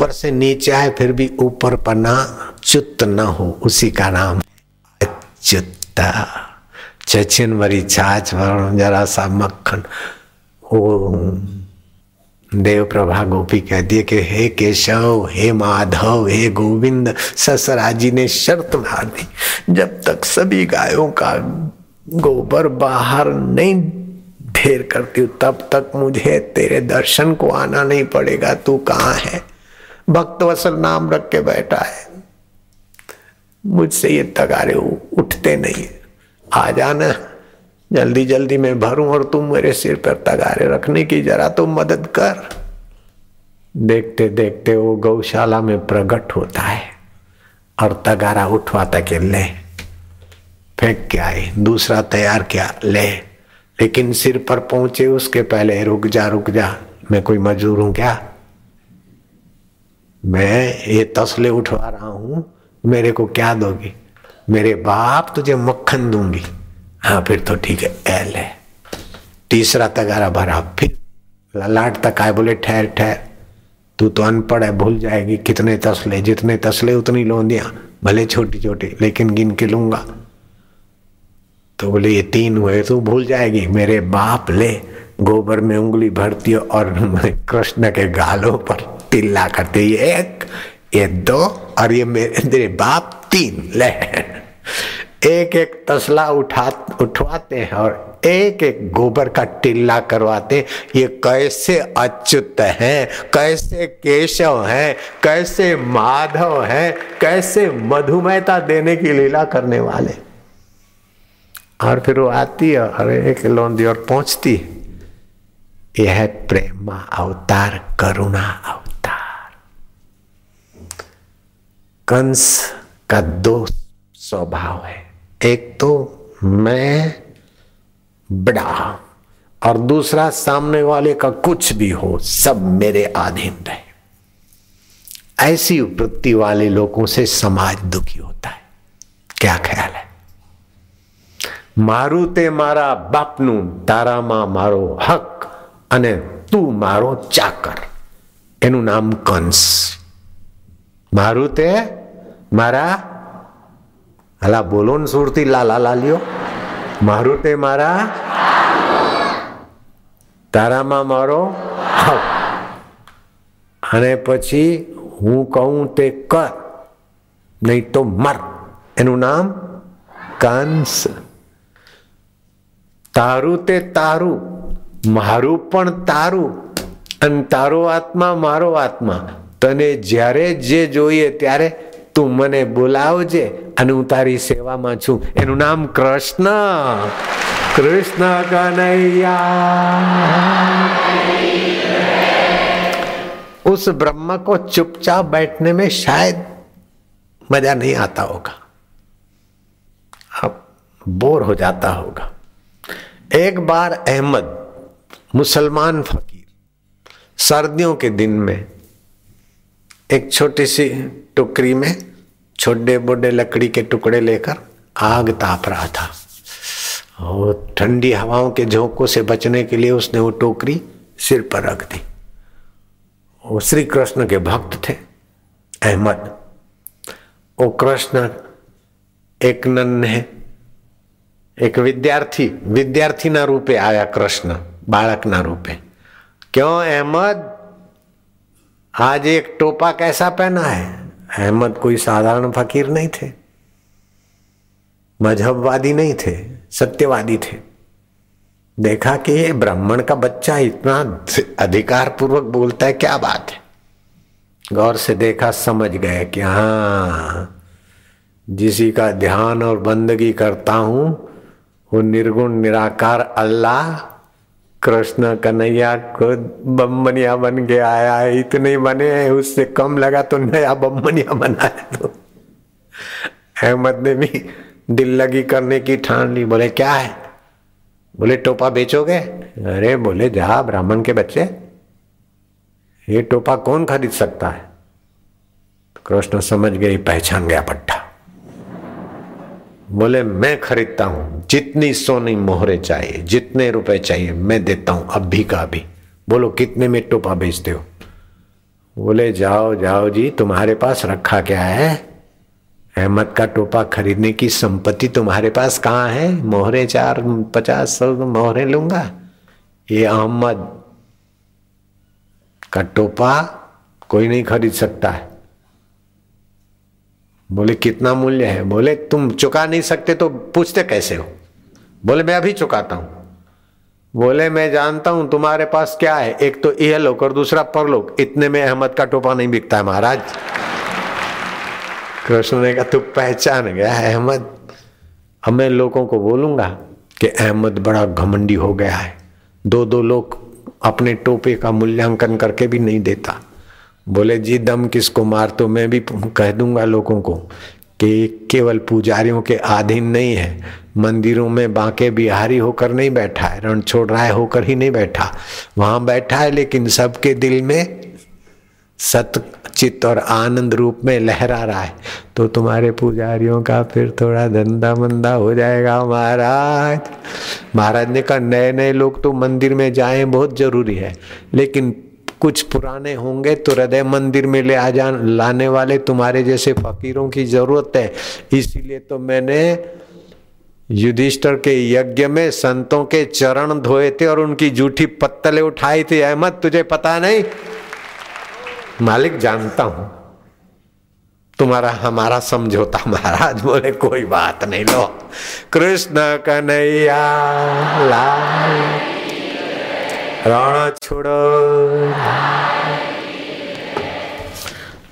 ऊपर से नीचे आए, फिर भी ऊपर पना चुत न हो, उसी का नाम अच्युता। चचिन भरी छाछ जरा सा मक्खन। ओ देव प्रभा गोपी कहती है कि हे केशव, हे माधव, हे गोविंद ससरा जी ने शर्त मार दी। जब तक सभी गायों का गोबर बाहर नहीं ढेर करती हूँ, तब तक मुझे तेरे दर्शन को आना नहीं पड़ेगा। तू कहाँ है? भक्त वसल नाम रख के बैठा है। मुझसे ये तगारे उठते नहीं। आ जाना जल्दी जल्दी मैं भरूं और तुम मेरे सिर पर तगारे रखने की जरा तो मदद कर। देखते देखते वो गौशाला में प्रकट होता है और तगारा उठवाता के ले। फेंक के आए, दूसरा तैयार किया, ले। लेकिन सिर पर पहुँचे, उसके पहले रुक जा रुक जा। मैं कोई मजदूर हूँ क्या? मैं ये तसले उठवा रहा हूँ, मेरे को क्या दोगी? मेरे बाप तुझे मक्खन दूँगी। हाँ फिर तो ठीक है, एल है। तीसरा तगारा भरा, फिर ललाट तक आए, बोले, ठहर ठहर। तू तो अनपढ़ है, भूल जाएगी कितने तसले, जितने तसले उतनी लोंदियाँ। भले छोटी छोटी लेकिन गिन के लूँगा। तो बोले, ये तीन हुए तो भूल जाएगी। मेरे बाप ले, गोबर में उंगली भरती और कृष्ण के गालों पर। तिल्ला करते ये एक, ये दो, और ये मेरे बाप तीन। ले। एक एक तसला उठा, उठवाते हैं और एक एक गोबर का टिल्ला करवाते ये कैसे अच्युत हैं, कैसे केशव हैं, कैसे माधव हैं, कैसे मधुमेहता देने की लीला करने वाले। और फिर वो आती है और एक लोंदी और पहुँचती यह है प्रेमा अवतार, करुणा अवतार। कंस का दो स्वभाव है एक तो मैं बड़ा और दूसरा सामने वाले का कुछ भी हो सब मेरे अधीन रहे ऐसी वृत्ति वाले लोगों से समाज दुखी होता है क्या ख्याल है મારું તે મારા બાપનું તારામાં મારો હક અને તું મારો ચાકર એનું નામ કંસ મારું તે મારા, હલા બોલો ને સુરતી લાલા લાલ્યો મારું તે મારા, તારામાં મારો અને પછી હું કહું તે કર, નહીં તો મર. એનું નામ કંસ. તારું તે તારું, મારું પણ તારું, અને તારો આત્મા મારો આત્મા. તને જ્યારે જે જોઈએ ત્યારે તું મને બોલાવજે અને હું તારી સેવામાં છું એનું નામ કૃષ્ણ કૃષ્ણ કનૈયા उस ब्रह्म को चुपचाप बैठने में शायद मजा नहीं आता होगा अब बोर हो जाता होगा एक बार अहमद मुसलमान फकीर सर्दियों के दिन में एक छोटी सी टुकड़ी में छोटे बोडे लकड़ी के टुकड़े लेकर आग ताप रहा था और ठंडी हवाओं के झोंकों से बचने के लिए उसने वो टोकरी सिर पर रख दी वो श्री कृष्ण के भक्त थे अहमद वो कृष्ण एक नन्हे એક વિદ્યાર્થી વિદ્યાર્થીના રૂપે આવ્યા કૃષ્ણ બાળકના રૂપે क्यों अहमद आज एक टोपा कैसा पहना है? अहमद कोई साधारण फकीर नहीं थे। मजहबवादी नहीं थे, सत्यवादी थे। देखा कि ये ब्राह्मण का बच्चा इतना अधिकार पूर्वक बोलता है, क्या बात है? गौर से देखा, समझ गए कि हाँ जिसी का ध्यान और बंदगी करता हूँ, वो निर्गुण, निराकार अल्लाह कृष्ण कन्हैया खुद बमनिया बन के आया है। इतने बने हैं, उससे कम लगा तो नया बमनिया बनाया तो। अहमद ने भी दिल लगी करने की ठान ली। बोले, क्या है? बोले, टोपा बेचोगे? अरे, बोले, जा ब्राह्मण के बच्चे, ये टोपा कौन खरीद सकता है? कृष्ण समझ गई पहचान गया पट्टा। बोले, मैं खरीदता हूँ। जितनी सोनी मोहरे चाहिए, जितने रुपए चाहिए, मैं देता हूँ, अभी का अभी। बोलो, कितने में टोपा बेचते हो? बोले, जाओ जाओ जी, तुम्हारे पास रखा क्या है? अहमद का टोपा खरीदने की संपत्ति तुम्हारे पास कहाँ है? मोहरे चार, पचास सौ मोहरे लूँगा। ये अहमद का टोपा कोई नहीं खरीद सकता है। बोले, कितना मूल्य है? बोले, तुम चुका नहीं सकते तो पूछते कैसे हो? बोले, मैं अभी चुकाता हूँ। बोले, मैं जानता हूँ तुम्हारे पास क्या है। एक तो यह लोक और दूसरा परलोक। इतने में अहमद का टोपा नहीं बिकता है, महाराज। कृष्ण ने कहा, तू पहचान गया, अहमद। अब मैं लोगों को बोलूँगा कि अहमद बड़ा घमंडी हो गया है। दो दो लोग अपने टोपे का मूल्यांकन करके भी नहीं देता। बोले, जी, दम किसको मार? तो मैं भी कह दूँगा लोगों को कि केवल पुजारियों के अधीन नहीं है, मंदिरों में बांके बिहारी होकर नहीं बैठा है रण छोड़ है होकर ही नहीं बैठा। वहाँ बैठा है, लेकिन सबके दिल में सत चित्त और आनंद रूप में लहरा रहा है। तो तुम्हारे पुजारियों का फिर थोड़ा धंधा मंदा हो जाएगा, महाराज। महाराज ने कहा नए नए लोग तो मंदिर में जाएँ, बहुत ज़रूरी है। लेकिन कुछ पुराने होंगे तो हृदय मंदिर में ले आ जा, लाने वाले तुम्हारे जैसे फकीरों की ज़रूरत है। इसीलिए तो मैंने युधिष्ठर के यज्ञ में संतों के चरण धोए थे और उनकी जूठी पत्तले उठाई थी। अहमद, तुझे पता नहीं? मालिक, जानता हूँ। तुम्हारा, हमारा समझौता, महाराज, बोले, कोई बात नहीं, लो। कृष्ण कन्हैया, लाल। रण छोड़ो।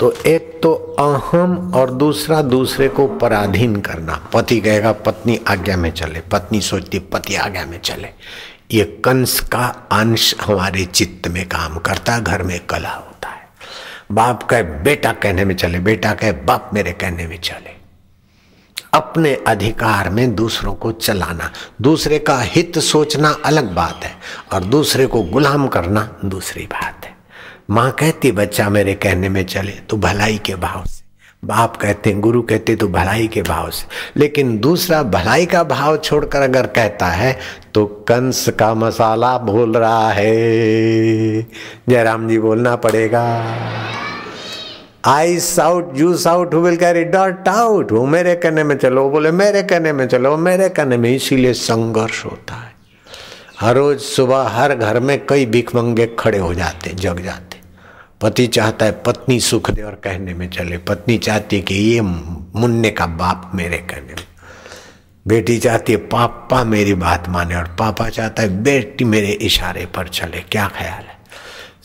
तो एक तो अहम और दूसरा दूसरे को पराधीन करना। पति कहेगा, पत्नी आज्ञा में चले। पत्नी सोचती, पति आज्ञा में चले। ये कंस का अंश हमारे चित्त में काम करता घर में कला होता है। बाप कहे, बेटा कहने में चले, बेटा कहे, बाप मेरे कहने में चले। अपने अधिकार में दूसरों को चलाना। दूसरे का हित सोचना अलग बात है और दूसरे को गुलाम करना दूसरी बात है। माँ कहती, बच्चा मेरे कहने में चले तो भलाई के भाव से। बाप कहते हैं गुरु कहते तो भलाई के भाव से। लेकिन दूसरा भलाई का भाव छोड़कर अगर कहता है तो कंस का मसाला बोल रहा है। जयराम जी, बोलना पड़ेगा। I thought you thought who will carry that out वो मेरे कहने में चलो बोले, मेरे कहने में चलो मेरे कहने में। इसीलिए संघर्ष होता है। हर रोज सुबह हर घर में कई भिख मंगे खड़े हो जाते, जग जाते। पति चाहता है पत्नी सुख दे और कहने में चले। पत्नी चाहती है कि ये मुन्ने का बाप मेरे कहने में। बेटी चाहती है, पापा मेरी बात माने और पापा चाहता है, बेटी मेरे इशारे पर चले। क्या ख्याल है?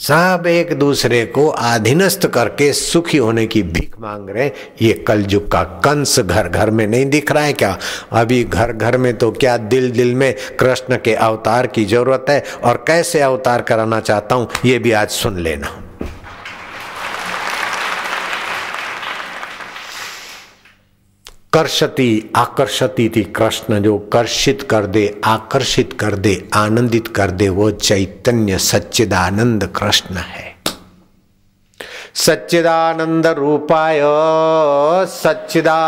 सब एक दूसरे को अधीनस्थ करके सुखी होने की भीख मांग रहे ये कलयुग का कंस घर घर में नहीं दिख रहा है क्या? अभी घर घर में तो क्या दिल दिल में कृष्ण के अवतार की ज़रूरत है? और कैसे अवतार कराना चाहता हूँ, ये भी आज सुन लेना। कर्षति, आकर्षति थी कृष्ण जो कर्षित कर दे, आकर्षित कर दे, आनंदित कर दे, वो चैतन्य सच्चिदानंद कृष्ण है। सच्चिदानंद रूपाय सच्चिदा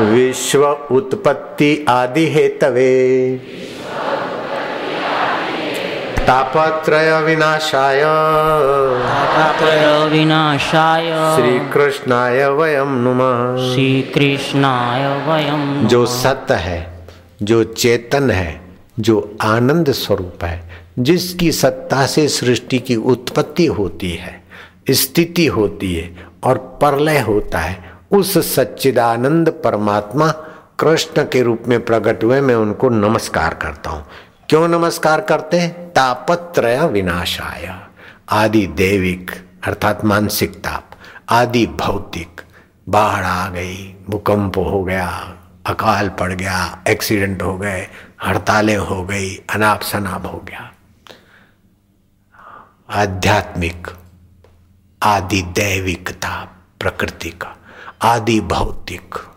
विश्व उत्पत्ति आदि हेतवे तापत्रय विनाशाय तापत्रय विनाशाय श्री कृष्णाय वयम नुम। श्री कृष्णाय वयम जो सत्य है जो चेतन है जो आनंद स्वरूप है जिसकी सत्ता से सृष्टि की उत्पत्ति होती है स्थिति होती है और प्रलय होता है उस सच्चिदानंद परमात्मा कृष्ण के रूप में प्रकट हुए मैं उनको नमस्कार करता हूँ। क्यों नमस्कार करते हैं? तापत्रय विनाशाय। आदि देविक, अर्थात मानसिक ताप। आदि भौतिक। बाढ़ आ गई, भूकंप हो गया, अकाल पड़ गया, एक्सीडेंट हो गए, हड़तालें हो गई, अनाप शनाप हो गया। आध्यात्मिक, आदि दैविक ताप प्रकृति का, आदि भौतिक।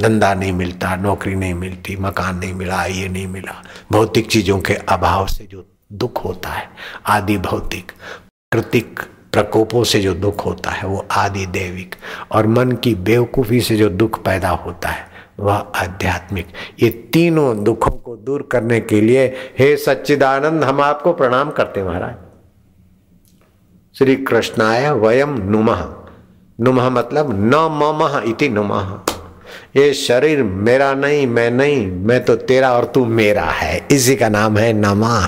धंधा नहीं मिलता, नौकरी नहीं मिलती, मकान नहीं मिला, ये नहीं मिला। भौतिक चीज़ों के अभाव से जो दुख होता है, आदि भौतिक प्राकृतिक प्रकोपों से जो दुख होता है, वो आदि देविक और मन की बेवकूफ़ी से जो दुख पैदा होता है, वह आध्यात्मिक। ये तीनों दुखों को दूर करने के लिए हे सच्चिदानंद, हम आपको प्रणाम करते महाराज। श्री कृष्णाय वयम नुमः। नुमः मतलब न ममः इति नुमः। ये शरीर मेरा नहीं, मैं नहीं, मैं तो तेरा और तू मेरा है। इसी का नाम है नमा।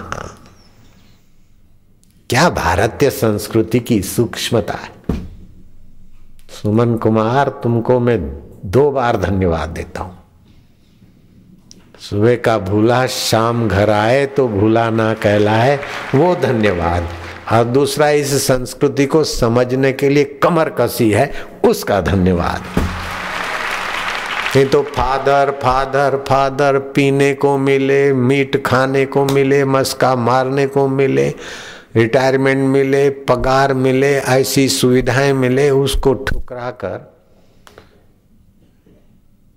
क्या भारतीय संस्कृति की सूक्ष्मता है? सुमन कुमार, तुमको मैं दो बार धन्यवाद देता हूँ। सुबह का भूला, शाम घर आए तो भूला ना कहलाए, वो धन्यवाद। और दूसरा, इस संस्कृति को समझने के लिए कमर कसी है, उसका धन्यवाद। नहीं तो फादर फादर फादर पीने को मिले, मीट खाने को मिले, मस्का मारने को मिले, रिटायरमेंट मिले, पगार मिले, ऐसी सुविधाएँ मिले, उसको ठुकरा कर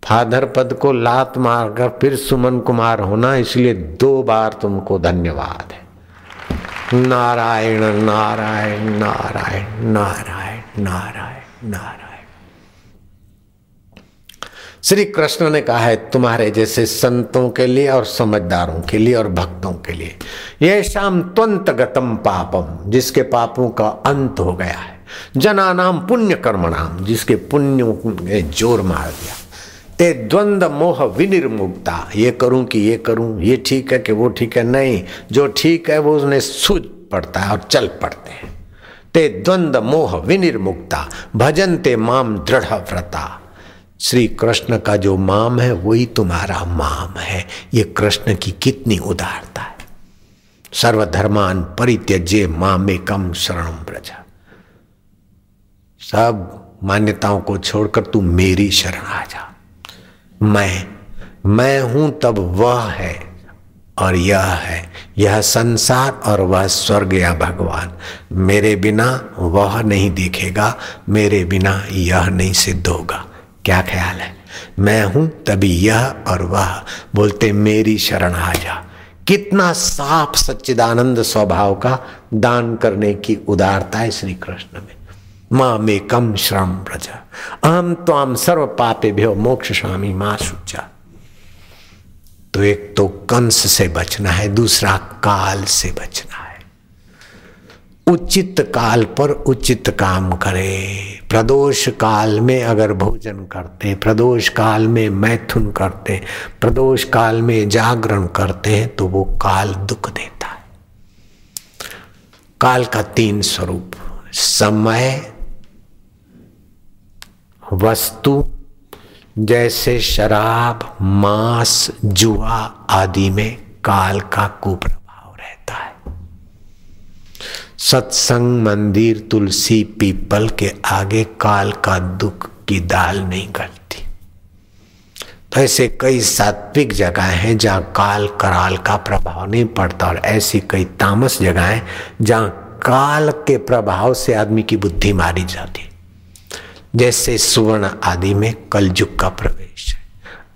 फादर पद को लात मारकर फिर सुमन कुमार होना, इसलिए दो बार तुमको धन्यवाद है। नारायण नारायण नारायण नारायण नारायण नारायण श्री कृष्ण ने कहा है, तुम्हारे जैसे संतों के लिए और समझदारों के लिए और भक्तों के लिए, ये शाम त्वंत गतम पापम, जिसके पापों का अंत हो गया है। जना नाम पुण्य कर्मणाम, जिसके पुण्यों ने ज़ोर मार दिया। ते द्वंद मोह विनिर्मुक्ता, ये करूँ कि ये करूँ, ये ठीक है कि वो ठीक है? नहीं, जो ठीक है वो उसने सूझ पड़ता है और चल पड़ते हैं। ते द्वंद मोह विनिर्मुक्ता भजन ते माम दृढ़ व्रता श्री कृष्ण का जो माम है, वही तुम्हारा माम है। ये कृष्ण की कितनी उदारता है। सर्वधर्मान परित्यज्य मामे कम शरण प्रजा सब मान्यताओं को छोड़कर तू मेरी शरण आ जा। मैं मैं हूँ तब वह है और यह है। यह संसार और वह स्वर्ग या भगवान। मेरे बिना वह नहीं दिखेगा, मेरे बिना यह नहीं सिद्ध होगा क्या ख्याल है? मैं हूँ तभी यह और वह। बोलते, मेरी शरण आ जा। कितना साफ़ सच्चिदानंद स्वभाव का दान करने की उदारता है श्री कृष्ण में। माँ में कम श्रम प्रजा। अहम तो सर्व पापे भ्यो मोक्ष स्वामी माँ सुचा तो एक तो कंस से बचना है, दूसरा काल से बचना है। उचित काल पर उचित काम करे। प्रदोष काल में अगर भोजन करते हैं प्रदोष काल में मैथुन करते हैं प्रदोष काल में जागरण करते हैं तो वो काल दुख देता है। काल का तीन स्वरूप, समय, वस्तु, जैसे शराब, मांस, जुआ आदि में काल का कुप्रभाव सत्संग मंदिर तुलसी पीपल के आगे काल का दुख की दाल नहीं गलती। तो ऐसे कई सात्विक जगह हैं जहाँ काल कराल का प्रभाव नहीं पड़ता और ऐसी कई तामस जगह हैं जहाँ काल के प्रभाव से आदमी की बुद्धि मारी जाती। जैसे सुवर्ण आदि में कलयुग का प्रवेश है।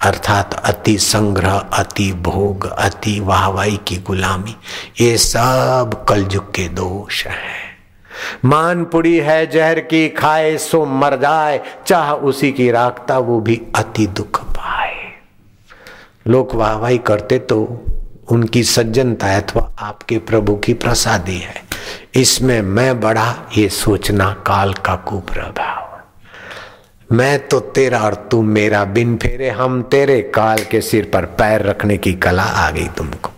अर्थात अति संग्रह, अति भोग, अति वाहवाई की गुलामी। ये सब कलयुग के दोष हैं। मानपुड़ी है जहर की, खाए सो मर जाए, चाह उसी की राखता, वो भी अति दुख पाए। लोग वाहवाई करते तो उनकी सज्जनता अथवा आपके प्रभु की प्रसादी है। इसमें मैं बड़ा ये सोचना काल का कुप्रभाव। मैं तो तेरा और तू मेरा बिन फेरे, हम तेरे काल के सिर पर पैर रखने की कला आ गई तुमको।